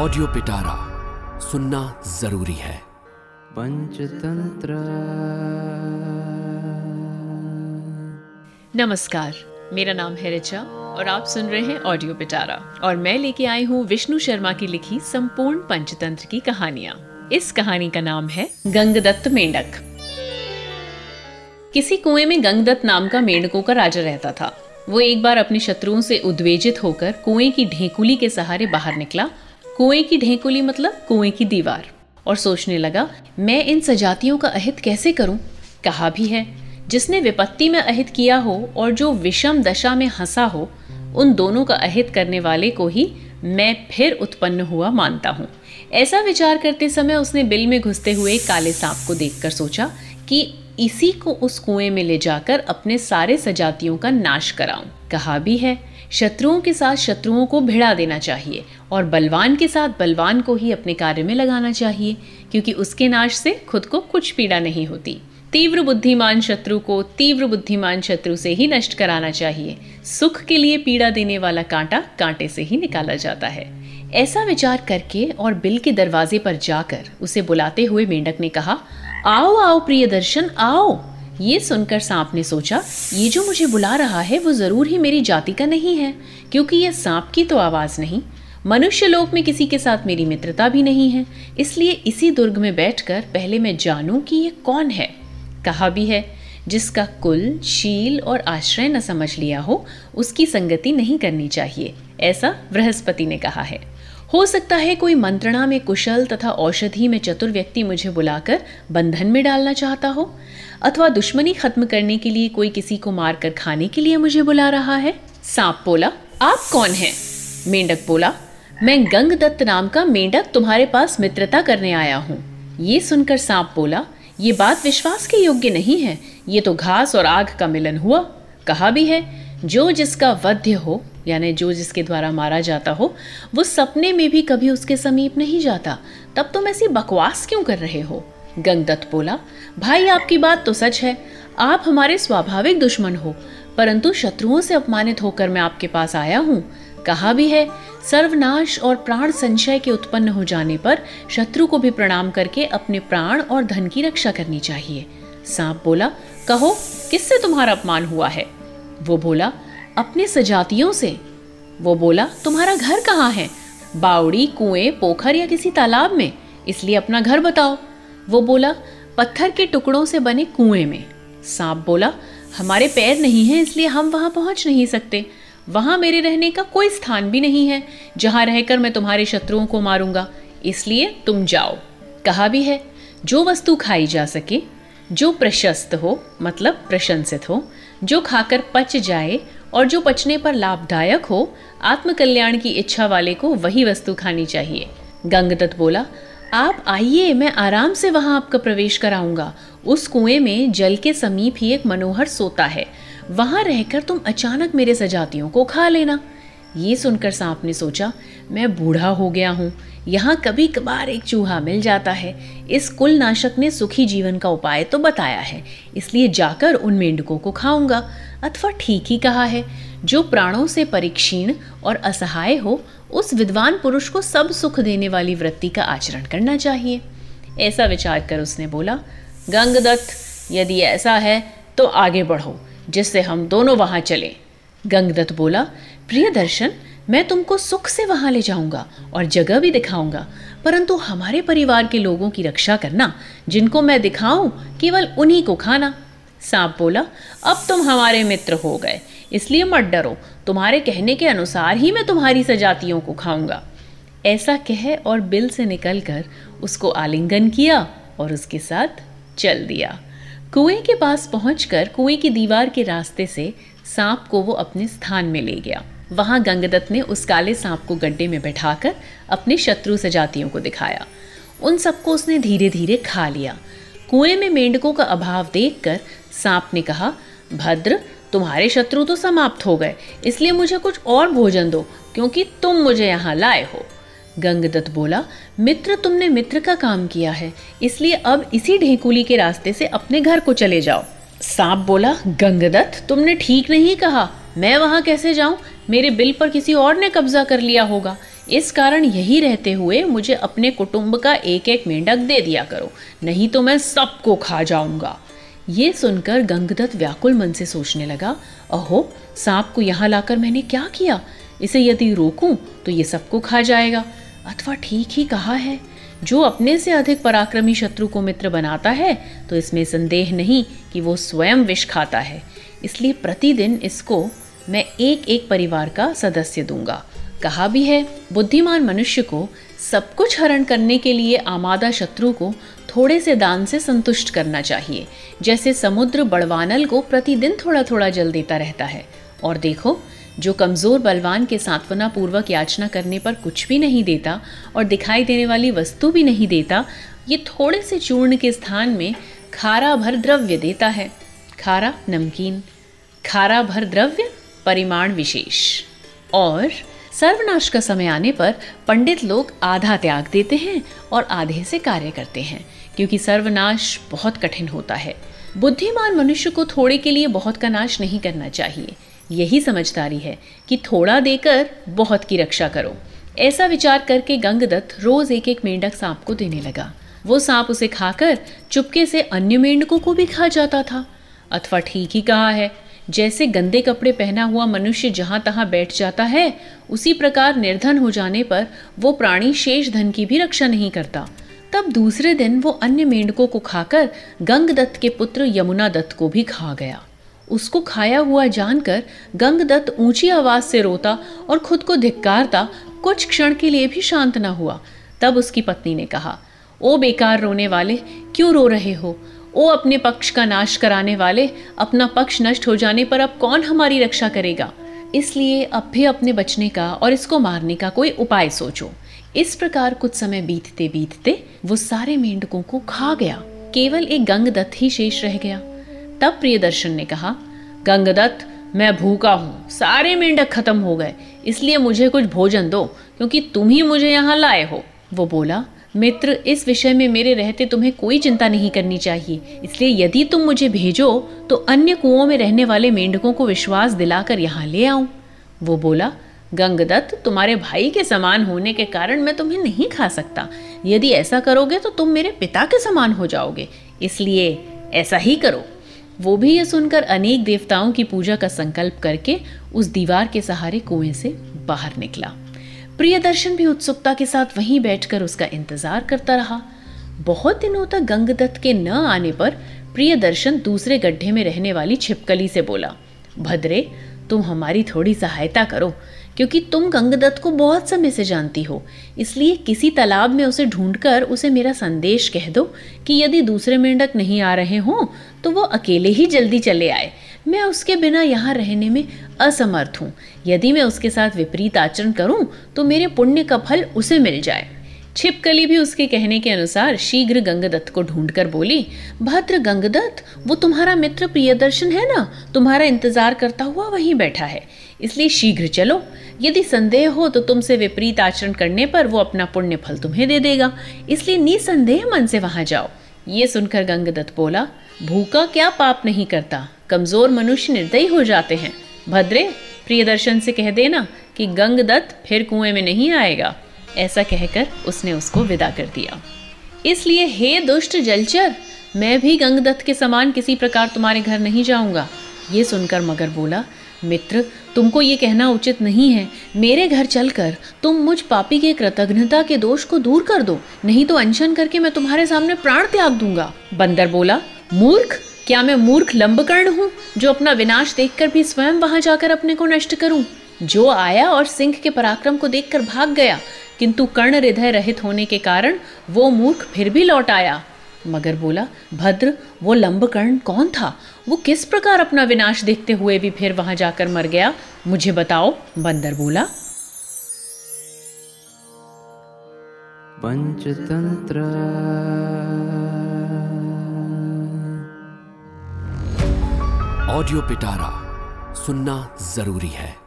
Audio पिटारा सुनना ज़रूरी है। पंचतंत्र। नमस्कार मेरा नाम है रिचा और आप सुन रहे हैं ऑडियो पिटारा और मैं लेके आई हूँ विष्णु शर्मा की लिखी संपूर्ण पंचतंत्र की कहानियाँ। इस कहानी का नाम है गंगदत्त मेंढक। किसी कुएँ में गंगदत्त नाम का मेंढकों का राजा रहता था। वो एक बार अपने शत्रुओं से उद्वेजित होकर कुएँ की ढेकुली के सहारे बाहर निकला कुएँ की ढेंकुली मतलब कुएँ की दीवार। और सोचने लगा, मैं इन सजातियों का अहित कैसे करूँ? कहा भी है, जिसने विपत्ति में अहित किया हो और जो विषम दशा में हंसा हो, उन दोनों का अहित करने वाले को ही मैं फिर उत्पन्न हुआ मानता हूँ। ऐसा विचार करते समय उसने बिल में घुसते हुए काले सांप को देखकर सोचा कि इसी को उस कुएँ में ले जाकर अपने सारे सजातियों का नाश कराऊं। कहा भी है शत्रुओं के साथ शत्रुओं को भिड़ा देना चाहिए और बलवान के साथ बलवान को ही अपने कार्य में लगाना चाहिए, क्योंकि उसके नाश से खुद को कुछ पीड़ा नहीं होती। तीव्र बुद्धिमान शत्रु को तीव्र बुद्धिमान शत्रु से ही नष्ट कराना चाहिए। सुख के लिए पीड़ा देने वाला कांटा कांटे से ही निकाला जाता है। ऐसा विचार करके और बिल के दरवाजे पर जाकर उसे बुलाते हुए मेंढक ने कहा, आओ आओ प्रिय दर्शन आओ। ये सुनकर सांप ने सोचा, ये जो मुझे बुला रहा है, वो ज़रूर ही मेरी जाति का नहीं है, क्योंकि ये सांप की तो आवाज़ नहीं। मनुष्य लोक में किसी के साथ मेरी मित्रता भी नहीं है, इसलिए इसी दुर्ग में बैठकर पहले मैं जानूं कि ये कौन है। कहा भी है, जिसका कुल, शील और आश्रय न समझ लिया हो, उसकी संगति नहीं करनी चाहिए, ऐसा बृहस्पति ने कहा है। हो सकता है कोई मंत्रणा में कुशल तथा औषधि में चतुर व्यक्ति मुझे बुलाकर बंधन में डालना चाहता हो? अथवा दुश्मनी खत्म करने के लिए कोई किसी को मारकर खाने के लिए मुझे बुला रहा है? सांप बोला, आप कौन हैं? मेंढक बोला, मैं गंग दत्त नाम का मेंढक तुम्हारे पास मित्रता करने आया हूँ। ये सुनकर सांप बोला, ये बात विश्वास के योग्य नहीं है। ये तो घास और आग का मिलन हुआ। कहा भी है, जो जिसका वध्य हो यानी जो जिसके द्वारा मारा जाता हो, वो सपने में भी कभी उसके समीप नहीं जाता। तब तुम ऐसी बकवास क्यों कर रहे हो? गंगदत्त बोला, भाई, आपकी बात तो सच है। आप हमारे स्वाभाविक दुश्मन हो, परंतु शत्रुओं से अपमानित होकर मैं आपके पास आया हूँ। कहा भी है, सर्वनाश और प्राण संशय के उत्पन्न हो जाने पर शत्रु को भी प्रणाम करके अपने प्राण और धन की रक्षा करनी चाहिए। सांप बोला, कहो, किससे तुम्हारा अपमान हुआ है? वो बोला अपने सजातियों से। वो बोला, तुम्हारा घर कहाँ है? बावड़ी, कुएँ, पोखर या किसी तालाब में? इसलिए अपना घर बताओ। वो बोला, पत्थर के टुकड़ों से बने कुएँ में। सांप बोला, हमारे पैर नहीं हैं, इसलिए हम वहाँ पहुँच नहीं सकते। वहाँ मेरे रहने का कोई स्थान भी नहीं है। जहाँ रहकर मैं तुम्हारे शत्रुओं को मारूँगा। इसलिए तुम जाओ। कहा भी है, जो वस्तु खाई जा सके, जो प्रशस्त हो मतलब प्रशंसित हो, जो खाकर पच जाए और जो पचने पर लाभदायक हो, आत्मकल्याण की इच्छा वाले को वही वस्तु खानी चाहिए। गंगदत्त बोला, आप आइए, मैं आराम से वहाँ आपका प्रवेश कराऊँगा। उस कुएँ में जल के समीप ही एक मनोहर सोता है। वहाँ रहकर तुम अचानक मेरे सजातियों को खा लेना। ये सुनकर सांप ने सोचा, मैं बूढ़ा हो गया हूँ। यहाँ कभी कभार एक चूहा मिल जाता है। इस कुल नाशक ने सुखी जीवन का उपाय तो बताया है। इसलिए जाकर उन मेंढकों को खाऊँगा। अथवा ठीक ही कहा है। जो प्राणों से परीक्षीण और असहाय हो, उस विद्वान पुरुष को सब सुख देने वाली वृत्ति का आचरण करना चाहिए। ऐसा विचार कर उसने बोला, गंगदत्त, यदि ऐसा है तो आगे बढ़ो, जिससे हम दोनों वहाँ चलें। गंगदत्त बोला, प्रिय दर्शन, मैं तुमको सुख से वहाँ ले जाऊँगा और जगह भी दिखाऊँगा, परंतु हमारे परिवार के लोगों की रक्षा करना, जिनको मैं दिखाऊँ, केवल उन्हीं को खाना। सांप बोला, अब तुम हमारे मित्र हो गए, इसलिए मत डरो। तुम्हारे कहने के अनुसार ही मैं तुम्हारी सजातियों को खाऊँगा। ऐसा कह और बिल से निकलकर उसको आलिंगन किया और उसके साथ चल दिया। कुएँ के पास पहुंचकर कुएँ की दीवार के रास्ते से सांप को वो अपने स्थान में ले गया। वहाँ गंगदत्त ने उस काले सांप को गड्ढे में बैठाकर अपने शत्रु सजातियों को दिखाया। उन सबको उसने धीरे धीरे खा लिया। कुएँ में मेंढकों का अभाव देखकर सांप ने कहा, भद्र, तुम्हारे शत्रु तो समाप्त हो गए, इसलिए मुझे कुछ और भोजन दो, क्योंकि तुम मुझे यहाँ लाए हो। गंगदत्त बोला, मित्र, तुमने मित्र का काम किया है, इसलिए अब इसी ढेकुली के रास्ते से अपने घर को चले जाओ। सांप बोला, गंगदत्त, तुमने ठीक नहीं कहा, मैं वहाँ कैसे जाऊँ? मेरे बिल पर किसी और ने कब्जा कर लिया होगा। इस कारण यही रहते हुए मुझे अपने कुटुंब का एक एक मेंढक दे दिया करो, नहीं तो मैं सबको खा जाऊँगा। ये सुनकर गंगदत्त व्याकुल मन से सोचने लगा, अहो, सांप को यहाँ लाकर मैंने क्या किया? इसे यदि रोकूं तो ये सबको खा जाएगा। अथवा ठीक ही कहा है, जो अपने से अधिक पराक्रमी शत्रु को मित्र बनाता है तो इसमें संदेह नहीं कि वो स्वयं विष खाता है। इसलिए प्रतिदिन इसको मैं एक एक परिवार का सदस्य दूँगा। कहा भी है, बुद्धिमान मनुष्य को सब कुछ हरण करने के लिए आमादा शत्रु को थोड़े से दान से संतुष्ट करना चाहिए। जैसे समुद्र बड़वानल को प्रतिदिन थोड़ा थोड़ा जल देता रहता है। और देखो, जो कमज़ोर बलवान के सांत्वना पूर्वक याचना करने पर कुछ भी नहीं देता और दिखाई देने वाली वस्तु भी नहीं देता, ये थोड़े से चूर्ण के स्थान में खारा भर द्रव्य देता है। खारा नमकीन, खारा भर द्रव्य, परिमाण विशेष। और सर्वनाश का समय आने पर पंडित लोग आधा त्याग देते हैं और आधे से कार्य करते हैं, क्योंकि सर्वनाश बहुत कठिन होता है। बुद्धिमान मनुष्य को थोड़े के लिए बहुत का नाश नहीं करना चाहिए। यही समझदारी है कि थोड़ा देकर बहुत की रक्षा करो। ऐसा विचार करके गंगदत्त रोज एक एक मेंढक सांप को देने लगा। वो सांप उसे खाकर चुपके से अन्य मेंढकों को भी खा जाता था। अथवा ठीक ही कहा है जैसे गंदे कपड़े पहना हुआ मनुष्य जहाँ तहां बैठ जाता है, उसी प्रकार निर्धन हो जाने पर वो प्राणी शेष धन की भी रक्षा नहीं करता। तब दूसरे दिन वो अन्य मेंढकों को खाकर गंगदत्त के पुत्र यमुना दत्त को भी खा गया। उसको खाया हुआ जानकर गंगदत्त ऊँची आवाज़ से रोता और खुद को धिक्कारता, कुछ क्षण के लिए भी शांत न हुआ। तब उसकी पत्नी ने कहा, ओ बेकार रोने वाले, क्यों रो रहे हो? ओ अपने पक्ष का नाश कराने वाले, अपना पक्ष नष्ट हो जाने पर अब कौन हमारी रक्षा करेगा? इसलिए अब भी अपने बचने का और इसको मारने का कोई उपाय सोचो। इस प्रकार कुछ समय बीतते बीतते वो सारे मेंढकों को खा गया। केवल एक गंगदत्त ही शेष रह गया। तब प्रियदर्शन ने कहा, गंगदत्त, मैं भूखा हूँ। सारे मेंढक खत्म हो गए। इसलिए मुझे कुछ भोजन दो, क्योंकि तुम ही मुझे यहाँ लाए हो। वो बोला मित्र, इस विषय में मेरे रहते तुम्हें कोई चिंता नहीं करनी चाहिए। इसलिए यदि तुम मुझे भेजो तो अन्य कुओं में रहने वाले मेंढकों को विश्वास दिलाकर यहाँ ले आऊँ वो बोला, गंगदत्त, तुम्हारे भाई के समान होने के कारण मैं तुम्हें नहीं खा सकता। यदि ऐसा करोगे तो तुम मेरे पिता के समान हो जाओगे। इसलिए ऐसा ही करो। वो भी ये सुनकर अनेक देवताओं की पूजा का संकल्प करके उस दीवार के सहारे कुएँ से बाहर निकला। प्रियदर्शन भी उत्सुकता के साथ वहीं बैठकर उसका इंतज़ार करता रहा। बहुत दिनों तक गंगदत्त के न आने पर प्रियदर्शन दूसरे गड्ढे में रहने वाली छिपकली से बोला, भद्रे, तुम हमारी थोड़ी सहायता करो। क्योंकि तुम गंगदत्त को बहुत समय से जानती हो। इसलिए किसी तालाब में उसे ढूंढकर उसे मेरा संदेश कह दो कि यदि दूसरे मेंढक नहीं आ रहे हों तो वो अकेले ही जल्दी चले आए। मैं उसके बिना यहाँ रहने में असमर्थ हूँ। यदि मैं उसके साथ विपरीत आचरण करूँ तो मेरे पुण्य का फल उसे मिल जाए। छिपकली भी उसके कहने के अनुसार शीघ्र गंगदत्त को ढूंढकर बोली, भद्र गंगदत्त, वो तुम्हारा मित्र प्रियदर्शन है ना? तुम्हारा इंतज़ार करता हुआ वहीं बैठा है। इसलिए शीघ्र चलो। यदि संदेह हो तो तुमसे विपरीत आचरण करने पर वो अपना पुण्य फल तुम्हें दे देगा। इसलिए निसंदेह मन से वहाँ जाओ। ये सुनकर गंगदत्त बोला, भूखा क्या पाप नहीं करता? कमज़ोर मनुष्य निर्दयी हो जाते हैं। भद्रे, प्रियदर्शन से कह देना कि गंगदत्त फिर कुएँ में नहीं आएगा। ऐसा कहकर उसने उसको विदा कर दिया। इसलिए हे दुष्ट जलचर, मैं भी गंगदत्त के समान किसी प्रकार तुम्हारे घर नहीं जाऊँगा। ये सुनकर मगर बोला, मित्र तुमको ये कहना उचित नहीं है। मेरे घर चलकर तुम मुझ पापी के कृतज्ञता के दोष को दूर कर दो। नहीं तो अनशन करके मैं तुम्हारे सामने प्राण त्याग दूँगा। बंदर बोला, मूर्ख, क्या मैं मूर्ख लंबकर्ण हूँ, जो अपना विनाश देखकर भी स्वयं वहाँ जाकर अपने को नष्ट करूँ? जो आया और सिंह के पराक्रम को देखकर भाग गया, किंतु कर्ण हृदय रहित होने के कारण वो मूर्ख फिर भी लौट आया। मगर बोला, भद्र, वो लंबकर्ण कौन था? वो किस प्रकार अपना विनाश देखते हुए भी फिर वहाँ जाकर मर गया? मुझे बताओ। बंदर बोला, पंचतंत्र। ऑडियो पिटारा, सुनना ज़रूरी है।